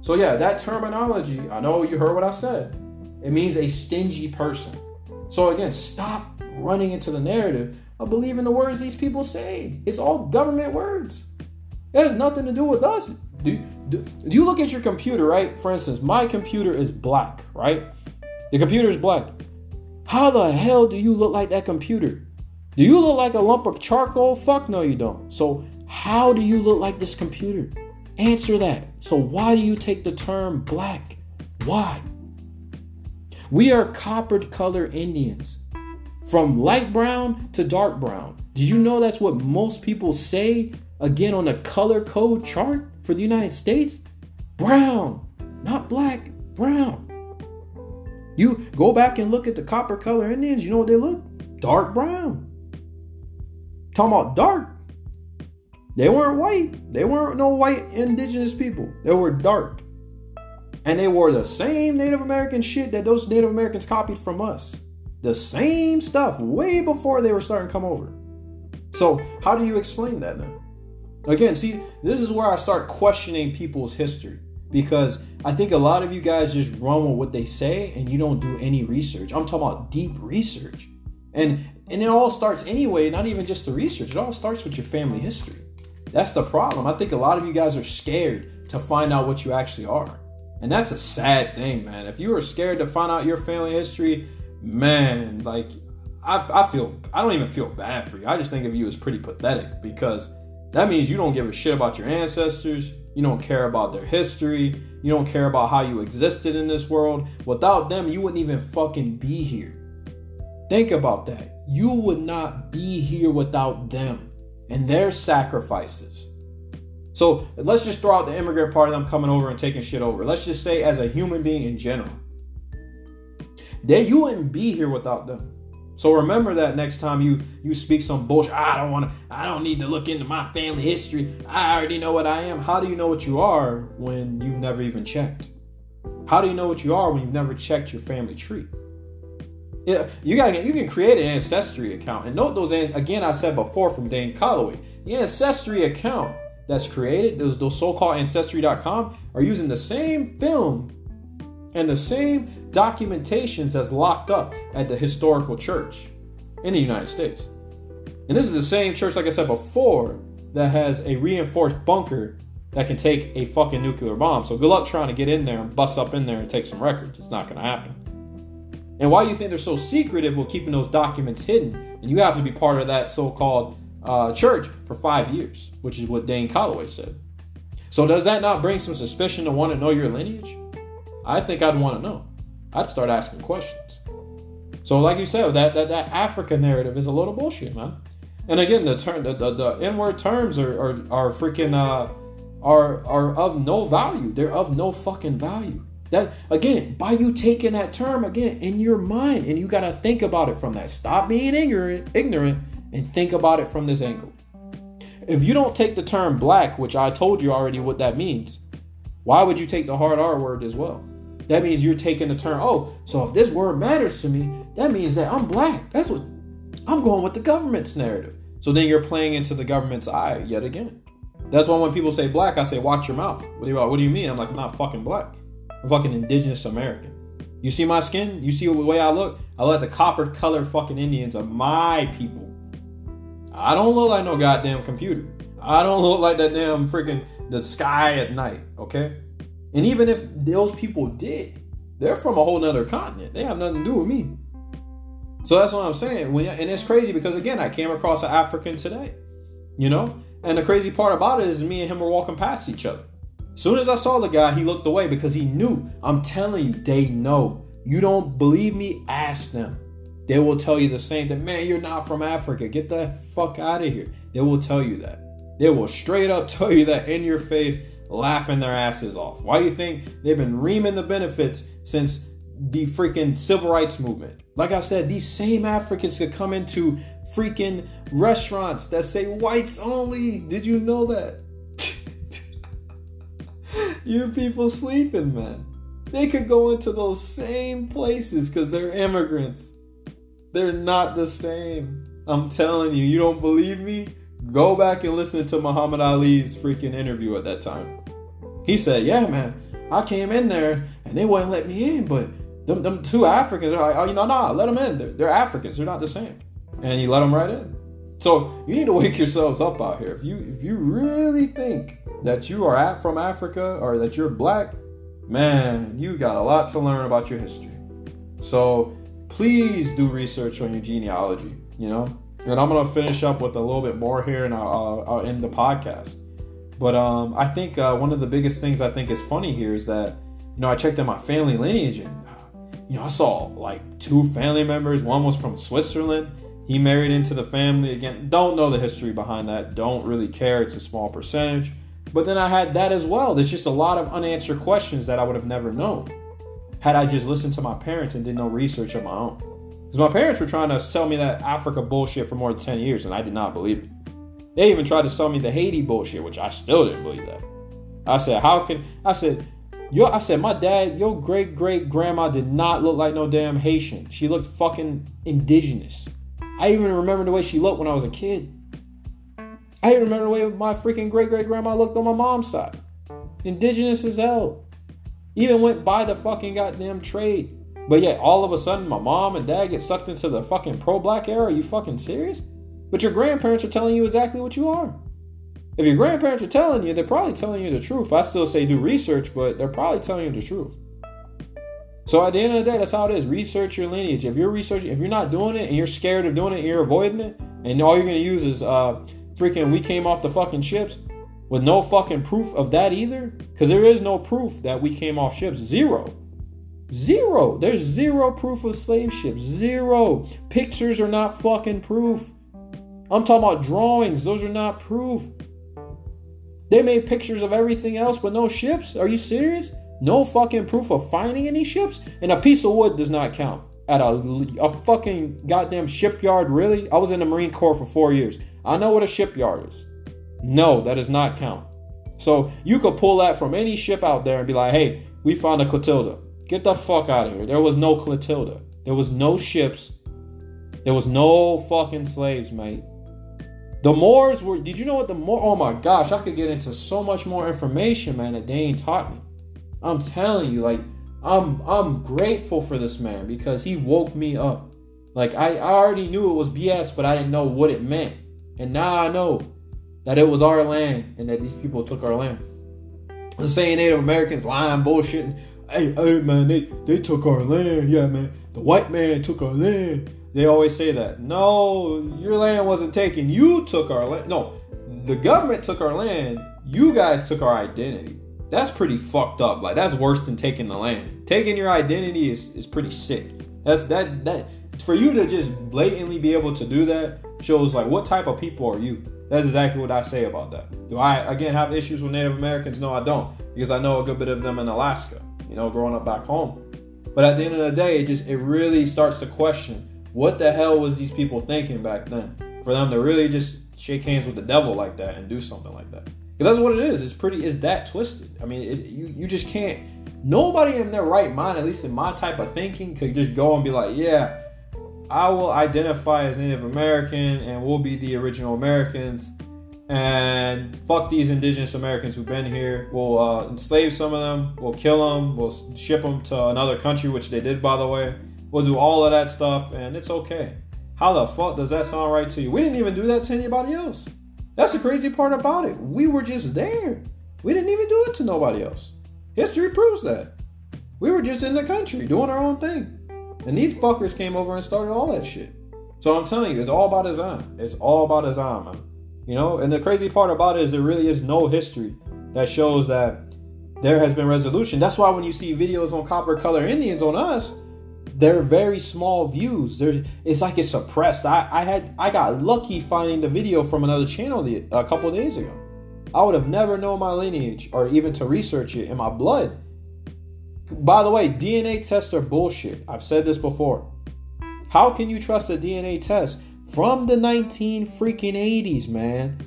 So, yeah, that terminology, I know you heard what I said. It means a stingy person. So, again, stop running into the narrative of believing the words these people say. It's all government words. It has nothing to do with us. Do, do, do you look at your computer, right? For instance, my computer is black, right? The computer is black. How the hell do you look like that computer? Do you look like a lump of charcoal? Fuck no, you don't. So, how do you look like this computer? Answer that. So, why do you take the term black? Why? We are coppered color Indians from light brown to dark brown. Did you know that's what most people say again on the color code chart for the United States? Brown, not black, brown. You go back and look at the copper color Indians, you know what they look? Dark brown. Talking about dark. They weren't white. They weren't no white indigenous people. They were dark. And they wore the same Native American shit that those Native Americans copied from us the same stuff way before they were starting to come over. So, how do you explain that then? Again, see, this is where I start questioning people's history because I think a lot of you guys just run with what they say and you don't do any research. I'm talking about deep research. And and it all starts anyway, not even just the research. It all starts with your family history. That's the problem. I think a lot of you guys are scared to find out what you actually are. And that's a sad thing, man. If you are scared to find out your family history, man, like I, I feel I don't even feel bad for you. I just think of you as pretty pathetic because that means you don't give a shit about your ancestors. You don't care about their history. You don't care about how you existed in this world. Without them, you wouldn't even fucking be here. Think about that. You would not be here without them and their sacrifices. So let's just throw out the immigrant part of them coming over and taking shit over. Let's just say, as a human being in general, that you wouldn't be here without them. So remember that next time you you speak some bullshit. I don't want to. I don't need to look into my family history. I already know what I am. How do you know what you are when you've never even checked? How do you know what you are when you've never checked your family tree? Yeah, you got you can create an ancestry account and note those. Again, I said before from Dane Calloway, the ancestry account that's created, those those so-called ancestry.com, are using the same film and the same documentations that's locked up at the historical church in the United States. And this is the same church, like I said before, that has a reinforced bunker that can take a fucking nuclear bomb. So good luck trying to get in there and bust up in there and take some records. It's not going to happen. And why do you think they're so secretive with keeping those documents hidden? And you have to be part of that so-called uh, church for five years, which is what Dane Calloway said. So does that not bring some suspicion to want to know your lineage? I think I'd want to know. I'd start asking questions. So, like you said, that that, that Africa narrative is a little bullshit, man. And again, the term, the, the, the N-word terms are are, are freaking uh, are are of no value. They're of no fucking value. That again, by you taking that term again in your mind, and you gotta think about it from that. Stop being ignorant, ignorant, and think about it from this angle. If you don't take the term black, which I told you already what that means, why would you take the hard R word as well? That means you're taking the turn. oh, so if this word matters to me, that means that I'm black. That's what I'm going with the government's narrative. So then you're playing into the government's eye yet again. That's why when people say black, I say, watch your mouth. What do you, what do you mean? I'm like, I'm not fucking black. I'm fucking indigenous American. You see my skin? You see the way I look? I look like the copper colored fucking Indians of my people. I don't look like no goddamn computer. I don't look like that damn freaking the sky at night, okay? And even if those people did, they're from a whole nother continent. They have nothing to do with me. So that's what I'm saying. When, and it's crazy because again, I came across an African today, you know. And the crazy part about it is me and him were walking past each other. Soon as I saw the guy, he looked away because he knew. I'm telling you, they know. You don't believe me? Ask them. They will tell you the same thing. Man, you're not from Africa. Get the fuck out of here. They will tell you that. They will straight up tell you that in your face laughing their asses off. Why do you think they've been reaming the benefits since the freaking civil rights movement? Like I said, these same Africans could come into freaking restaurants that say whites only. Did you know that? you people sleeping, man. They could go into those same places because they're immigrants. They're not the same. I'm telling you, you don't believe me? Go back and listen to Muhammad Ali's freaking interview at that time. He said, "Yeah, man, I came in there and they wouldn't let me in, but them, them two Africans are like, oh, you know, nah, let them in. They're, they're Africans. They're not the same." And he let them right in. So you need to wake yourselves up out here. If you if you really think that you are at from Africa or that you're black, man, you got a lot to learn about your history. So please do research on your genealogy. You know, and I'm gonna finish up with a little bit more here, and I'll, I'll, end the podcast. But um, I think uh, one of the biggest things I think is funny here is that you know I checked in my family lineage, and you know I saw like two family members. One was from Switzerland. He married into the family again. Don't know the history behind that. Don't really care. It's a small percentage. But then I had that as well. There's just a lot of unanswered questions that I would have never known had I just listened to my parents and did no research of my own. Because my parents were trying to sell me that Africa bullshit for more than 10 years, and I did not believe it. They even tried to sell me the Haiti bullshit, which I still didn't believe that. I said, how can I said, yo, I said, my dad, your great great grandma did not look like no damn Haitian. She looked fucking indigenous. I even remember the way she looked when I was a kid. I even remember the way my freaking great great grandma looked on my mom's side. Indigenous as hell. Even went by the fucking goddamn trade. But yet, all of a sudden, my mom and dad get sucked into the fucking pro black era. Are you fucking serious? But your grandparents are telling you exactly what you are. If your grandparents are telling you, they're probably telling you the truth. I still say do research, but they're probably telling you the truth. So at the end of the day, that's how it is. Research your lineage. If you're researching, if you're not doing it and you're scared of doing it and you're avoiding it, and all you're gonna use is uh freaking we came off the fucking ships with no fucking proof of that either, because there is no proof that we came off ships. Zero. Zero. There's zero proof of slave ships. Zero. Pictures are not fucking proof. I'm talking about drawings. Those are not proof. They made pictures of everything else, but no ships. Are you serious? No fucking proof of finding any ships? And a piece of wood does not count. At a, a fucking goddamn shipyard, really? I was in the Marine Corps for four years. I know what a shipyard is. No, that does not count. So you could pull that from any ship out there and be like, hey, we found a Clotilda. Get the fuck out of here. There was no Clotilda. There was no ships. There was no fucking slaves, mate. The Moors were. Did you know what the Moor? Oh my gosh, I could get into so much more information, man, that Dane taught me. I'm telling you, like, I'm I'm grateful for this man because he woke me up. Like I, I already knew it was BS, but I didn't know what it meant. And now I know that it was our land and that these people took our land. The saying Native Americans lying, bullshitting. Hey, hey, man, they, they took our land. Yeah, man. The white man took our land. They always say that. No, your land wasn't taken. You took our land. No, the government took our land. You guys took our identity. That's pretty fucked up. Like that's worse than taking the land. Taking your identity is, is pretty sick. That's that that for you to just blatantly be able to do that shows like what type of people are you? That's exactly what I say about that. Do I again have issues with Native Americans? No, I don't, because I know a good bit of them in Alaska. You know, growing up back home. But at the end of the day, it just it really starts to question what the hell was these people thinking back then for them to really just shake hands with the devil like that and do something like that? Because that's what it is. It's pretty. It's that twisted. I mean, it, you you just can't. Nobody in their right mind, at least in my type of thinking, could just go and be like, yeah, I will identify as Native American and we'll be the original Americans. And fuck these indigenous Americans who've been here. We'll uh, enslave some of them. We'll kill them. We'll ship them to another country, which they did, by the way. We'll do all of that stuff, and it's okay. How the fuck does that sound right to you? We didn't even do that to anybody else. That's the crazy part about it. We were just there. We didn't even do it to nobody else. History proves that. We were just in the country doing our own thing. And these fuckers came over and started all that shit. So I'm telling you, it's all about design. It's all about design, man. You know, and the crazy part about it is there really is no history that shows that there has been resolution. That's why when you see videos on copper color Indians on us, they're very small views. It's like it's suppressed. I, I had I got lucky finding the video from another channel the, a couple days ago. I would have never known my lineage or even to research it in my blood. By the way, DNA tests are bullshit. I've said this before. How can you trust a DNA test from the 19 freaking 80s, man?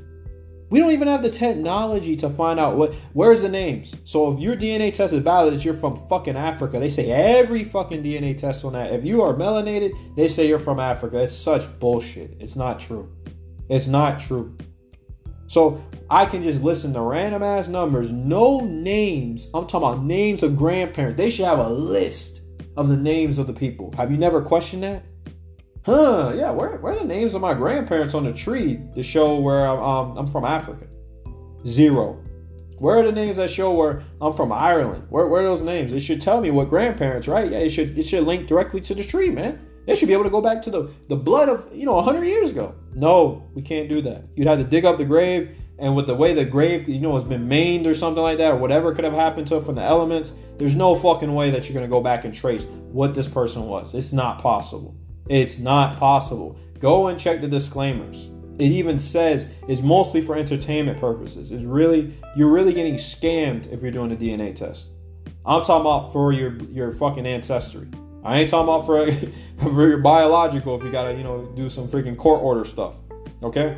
We don't even have the technology to find out what where's the names. So if your DNA test is valid, that you're from fucking Africa. They say every fucking DNA test on that. If you are melanated, they say you're from Africa. It's such bullshit. It's not true. It's not true. So I can just listen to random ass numbers, no names. I'm talking about names of grandparents. They should have a list of the names of the people. Have you never questioned that? Huh? Yeah. Where, where are the names of my grandparents on the tree to show where I'm, um, I'm from Africa? Zero. Where are the names that show where I'm from Ireland? Where, where are those names? It should tell me what grandparents, right? Yeah, it should it should link directly to the tree, man. They should be able to go back to the, the blood of, you know, 100 years ago. No, we can't do that. You'd have to dig up the grave, and with the way the grave, you know, has been mained or something like that, or whatever could have happened to it from the elements, there's no fucking way that you're going to go back and trace what this person was. It's not possible. It's not possible. Go and check the disclaimers. It even says it's mostly for entertainment purposes. It's really you're really getting scammed if you're doing a DNA test. I'm talking about for your your fucking ancestry. I ain't talking about for for your biological if you gotta you know do some freaking court order stuff. Okay.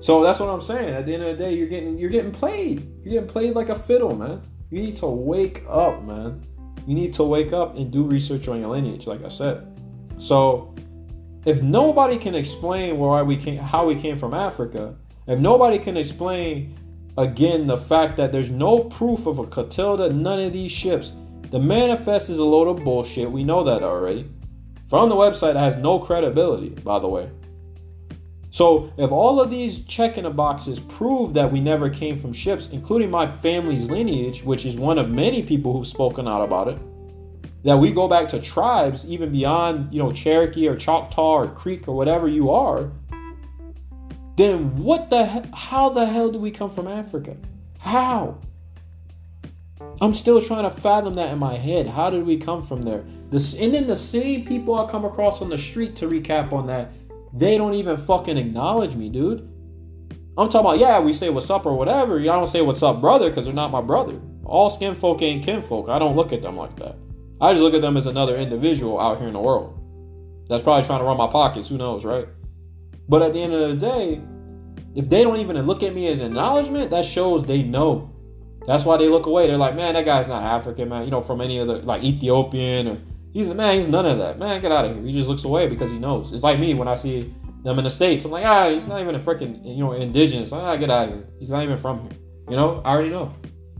So that's what I'm saying. At the end of the day, you're getting you're getting played. You're getting played like a fiddle, man. You need to wake up, man. You need to wake up and do research on your lineage, like I said. So if nobody can explain why we came, how we came from Africa, if nobody can explain again the fact that there's no proof of a Clotilda, none of these ships, The manifest is a load of bullshit. We know that already. From the website has no credibility, by the way. So, if all of these check in the boxes prove that we never came from ships, including my family's lineage, which is one of many people who've spoken out about it, that we go back to tribes even beyond, you know, Cherokee or Choctaw or Creek or whatever you are, then what the he- how the hell do we come from Africa? How? I'm still trying to fathom that in my head. How did we come from there? This and then the same people I come across on the street to recap on that, they don't even fucking acknowledge me, dude. I'm talking about, yeah, we say what's up or whatever. I don't say what's up, brother, because they're not my brother. All skin folk ain't kinfolk. I don't look at them like that. I just look at them as another individual out here in the world. That's probably trying to run my pockets. Who knows, right? But at the end of the day, if they don't even look at me as acknowledgement, that shows they know. That's why they look away. They're like, man, that guy's not African, man. You know, from any other like Ethiopian or he's a man, he's none of that. Man, get out of here. He just looks away because he knows. It's like me when I see them in the states. I'm like, ah, he's not even a freaking you know indigenous. Ah, get out of here. He's not even from here. You know, I already know.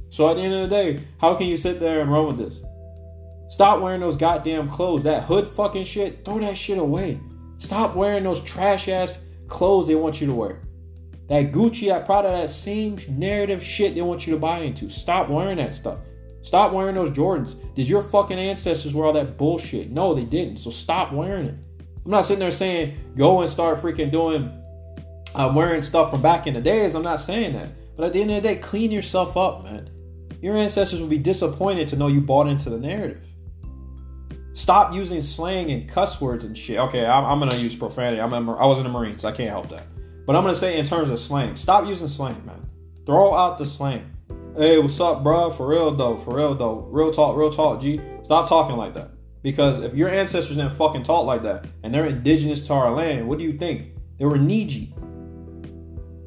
So at the end of the day, how can you sit there and run with this? Stop wearing those goddamn clothes. That hood fucking shit, throw that shit away. Stop wearing those trash ass clothes they want you to wear. That Gucci, that Prada, that same narrative shit they want you to buy into. Stop wearing that stuff. Stop wearing those Jordans. Did your fucking ancestors wear all that bullshit? No, they didn't. So stop wearing it. I'm not sitting there saying go and start freaking doing, uh, wearing stuff from back in the days. I'm not saying that. But at the end of the day, clean yourself up, man. Your ancestors will be disappointed to know you bought into the narrative. Stop using slang and cuss words and shit. Okay, I'm, I'm gonna use profanity. I'm a, I was in the Marines. I can't help that. But I'm gonna say in terms of slang, stop using slang, man. Throw out the slang. Hey, what's up, bro? For real though, for real though. Real talk, real talk, G. Stop talking like that. Because if your ancestors didn't fucking talk like that and they're indigenous to our land, what do you think? They were Niji.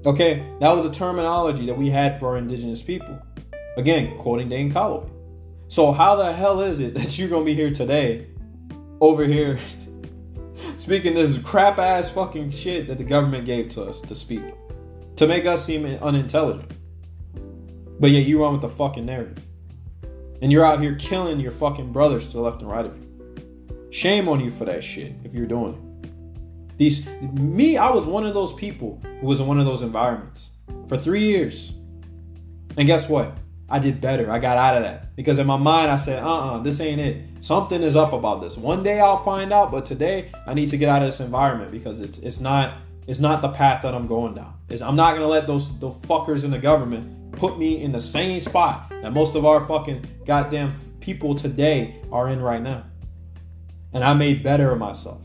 Okay, that was a terminology that we had for our indigenous people. Again, quoting Dane Calloway. So how the hell is it that you're gonna be here today, over here, speaking this crap ass fucking shit that the government gave to us to speak, to make us seem unintelligent? But yet you run with the fucking narrative, and you're out here killing your fucking brothers to the left and right of you. Shame on you for that shit if you're doing it. These me, I was one of those people who was in one of those environments for three years, and guess what? I did better. I got out of that because in my mind I said, "Uh, uh this ain't it. Something is up about this. One day I'll find out, but today I need to get out of this environment because it's it's not it's not the path that I'm going down. It's, I'm not gonna let those the fuckers in the government put me in the same spot that most of our fucking goddamn people today are in right now. And I made better of myself.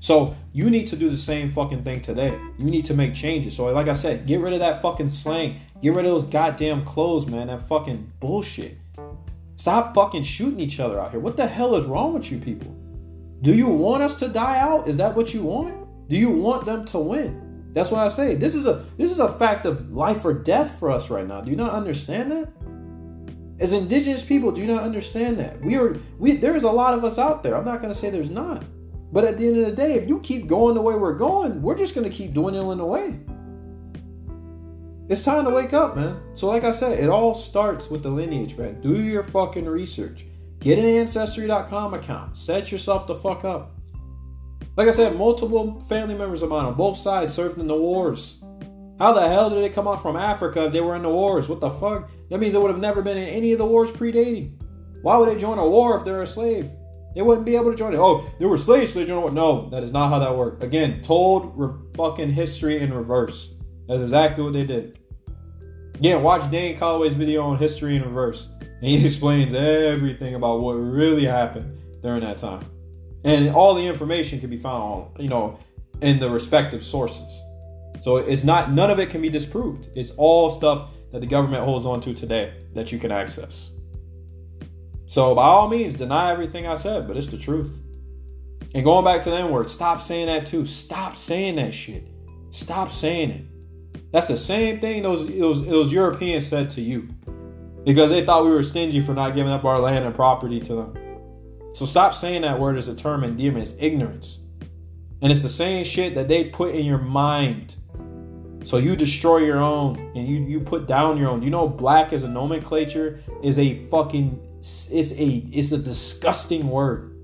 So you need to do the same fucking thing today. You need to make changes. So like I said, get rid of that fucking slang. Get rid of those goddamn clothes, man. That fucking bullshit. Stop fucking shooting each other out here. What the hell is wrong with you people? Do you want us to die out? Is that what you want? Do you want them to win? That's what I say. This is a this is a fact of life or death for us right now. Do you not understand that? As indigenous people, do you not understand that? We are we there is a lot of us out there. I'm not gonna say there's not. But at the end of the day, if you keep going the way we're going, we're just gonna keep doing it in dwindling away. It's time to wake up, man. So, like I said, it all starts with the lineage, man. Do your fucking research. Get an Ancestry.com account. Set yourself the fuck up. Like I said, multiple family members of mine on both sides served in the wars. How the hell did they come out from Africa if they were in the wars? What the fuck? That means they would have never been in any of the wars predating. Why would they join a war if they're a slave? They wouldn't be able to join it. Oh, they were slaves, so they joined a war. No, that is not how that worked. Again, told re- fucking history in reverse. That's exactly what they did. Again, watch Dane Calloway's video on history in reverse. And he explains everything about what really happened during that time. And all the information can be found, you know, in the respective sources. So it's not none of it can be disproved. It's all stuff that the government holds on to today that you can access. So by all means, deny everything I said, but it's the truth. And going back to the N word, stop saying that too. Stop saying that shit. Stop saying it. That's the same thing those those, those Europeans said to you. Because they thought we were stingy for not giving up our land and property to them. So stop saying that word as a term endearment. It's ignorance. And it's the same shit that they put in your mind. So you destroy your own and you, you put down your own. You know, black as a nomenclature is a fucking it's a it's a disgusting word.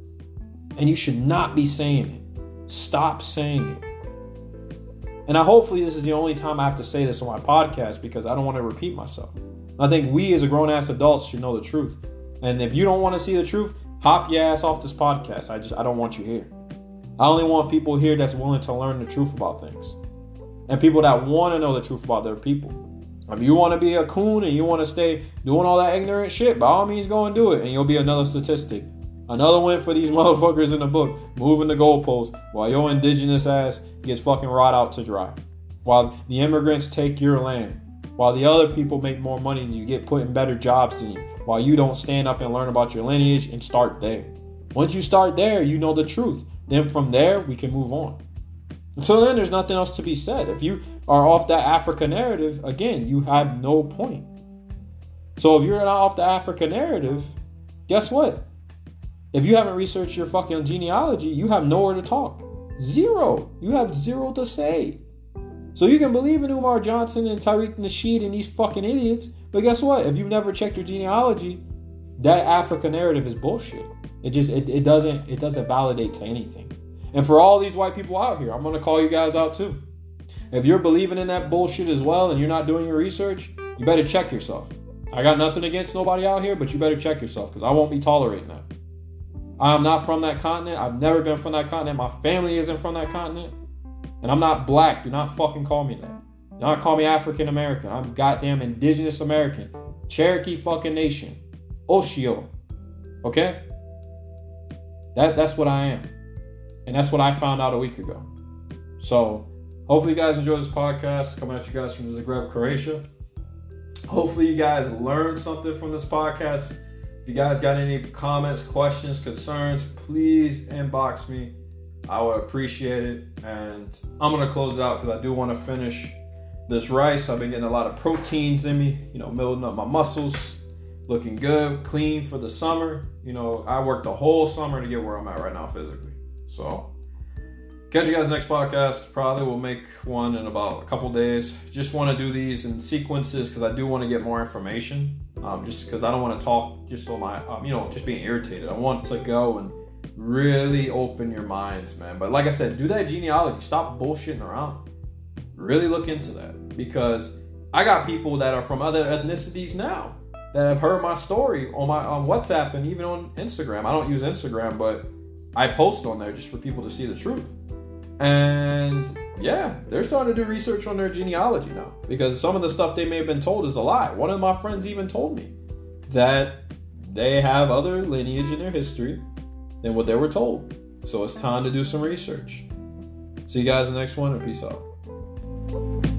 And you should not be saying it. Stop saying it. And I hopefully this is the only time I have to say this on my podcast because I don't want to repeat myself. I think we as a grown ass adults should know the truth. And if you don't want to see the truth, hop your ass off this podcast. I just I don't want you here. I only want people here that's willing to learn the truth about things. And people that want to know the truth about their people. If you want to be a coon and you want to stay doing all that ignorant shit, by all means go and do it, and you'll be another statistic. Another win for these motherfuckers in the book, moving the goalposts while your indigenous ass gets fucking rot out to dry. While the immigrants take your land. While the other people make more money than you, get put in better jobs than you. While you don't stand up and learn about your lineage and start there. Once you start there, you know the truth. Then from there, we can move on. Until then, there's nothing else to be said. If you are off that Africa narrative, again, you have no point. So if you're not off the Africa narrative, guess what? If you haven't researched your fucking genealogy, you have nowhere to talk. Zero. You have zero to say. So you can believe in Umar Johnson and Tariq Nasheed and these fucking idiots, but guess what? If you've never checked your genealogy, that Africa narrative is bullshit. It just it, it doesn't it doesn't validate to anything. And for all these white people out here, I'm gonna call you guys out too. If you're believing in that bullshit as well and you're not doing your research, you better check yourself. I got nothing against nobody out here, but you better check yourself because I won't be tolerating that. I'm not from that continent. I've never been from that continent. My family isn't from that continent. And I'm not black. Do not fucking call me that. Do not call me African American. I'm goddamn indigenous American. Cherokee fucking nation. Osiyo. Okay? That that's what I am. And that's what I found out a week ago. So hopefully you guys enjoy this podcast coming at you guys from Zagreb, Croatia. Hopefully you guys learned something from this podcast. You guys got any comments, questions, concerns, please inbox me. I would appreciate it. And I'm gonna close it out because I do want to finish this rice. I've been getting a lot of proteins in me, you know, building up my muscles, looking good, clean for the summer. You know, I worked the whole summer to get where I'm at right now physically. So, catch you guys next podcast. Probably will make one in about a couple days. Just want to do these in sequences because I do want to get more information. Um, just because I don't want to talk just so my, um, you know, just being irritated. I want to go and really open your minds, man. But like I said, do that genealogy. Stop bullshitting around. Really look into that because I got people that are from other ethnicities now that have heard my story on my on WhatsApp and even on Instagram. I don't use Instagram, but I post on there just for people to see the truth. And yeah, they're starting to do research on their genealogy now because some of the stuff they may have been told is a lie. One of my friends even told me that they have other lineage in their history than what they were told. So it's time to do some research. See you guys in the next one and peace out.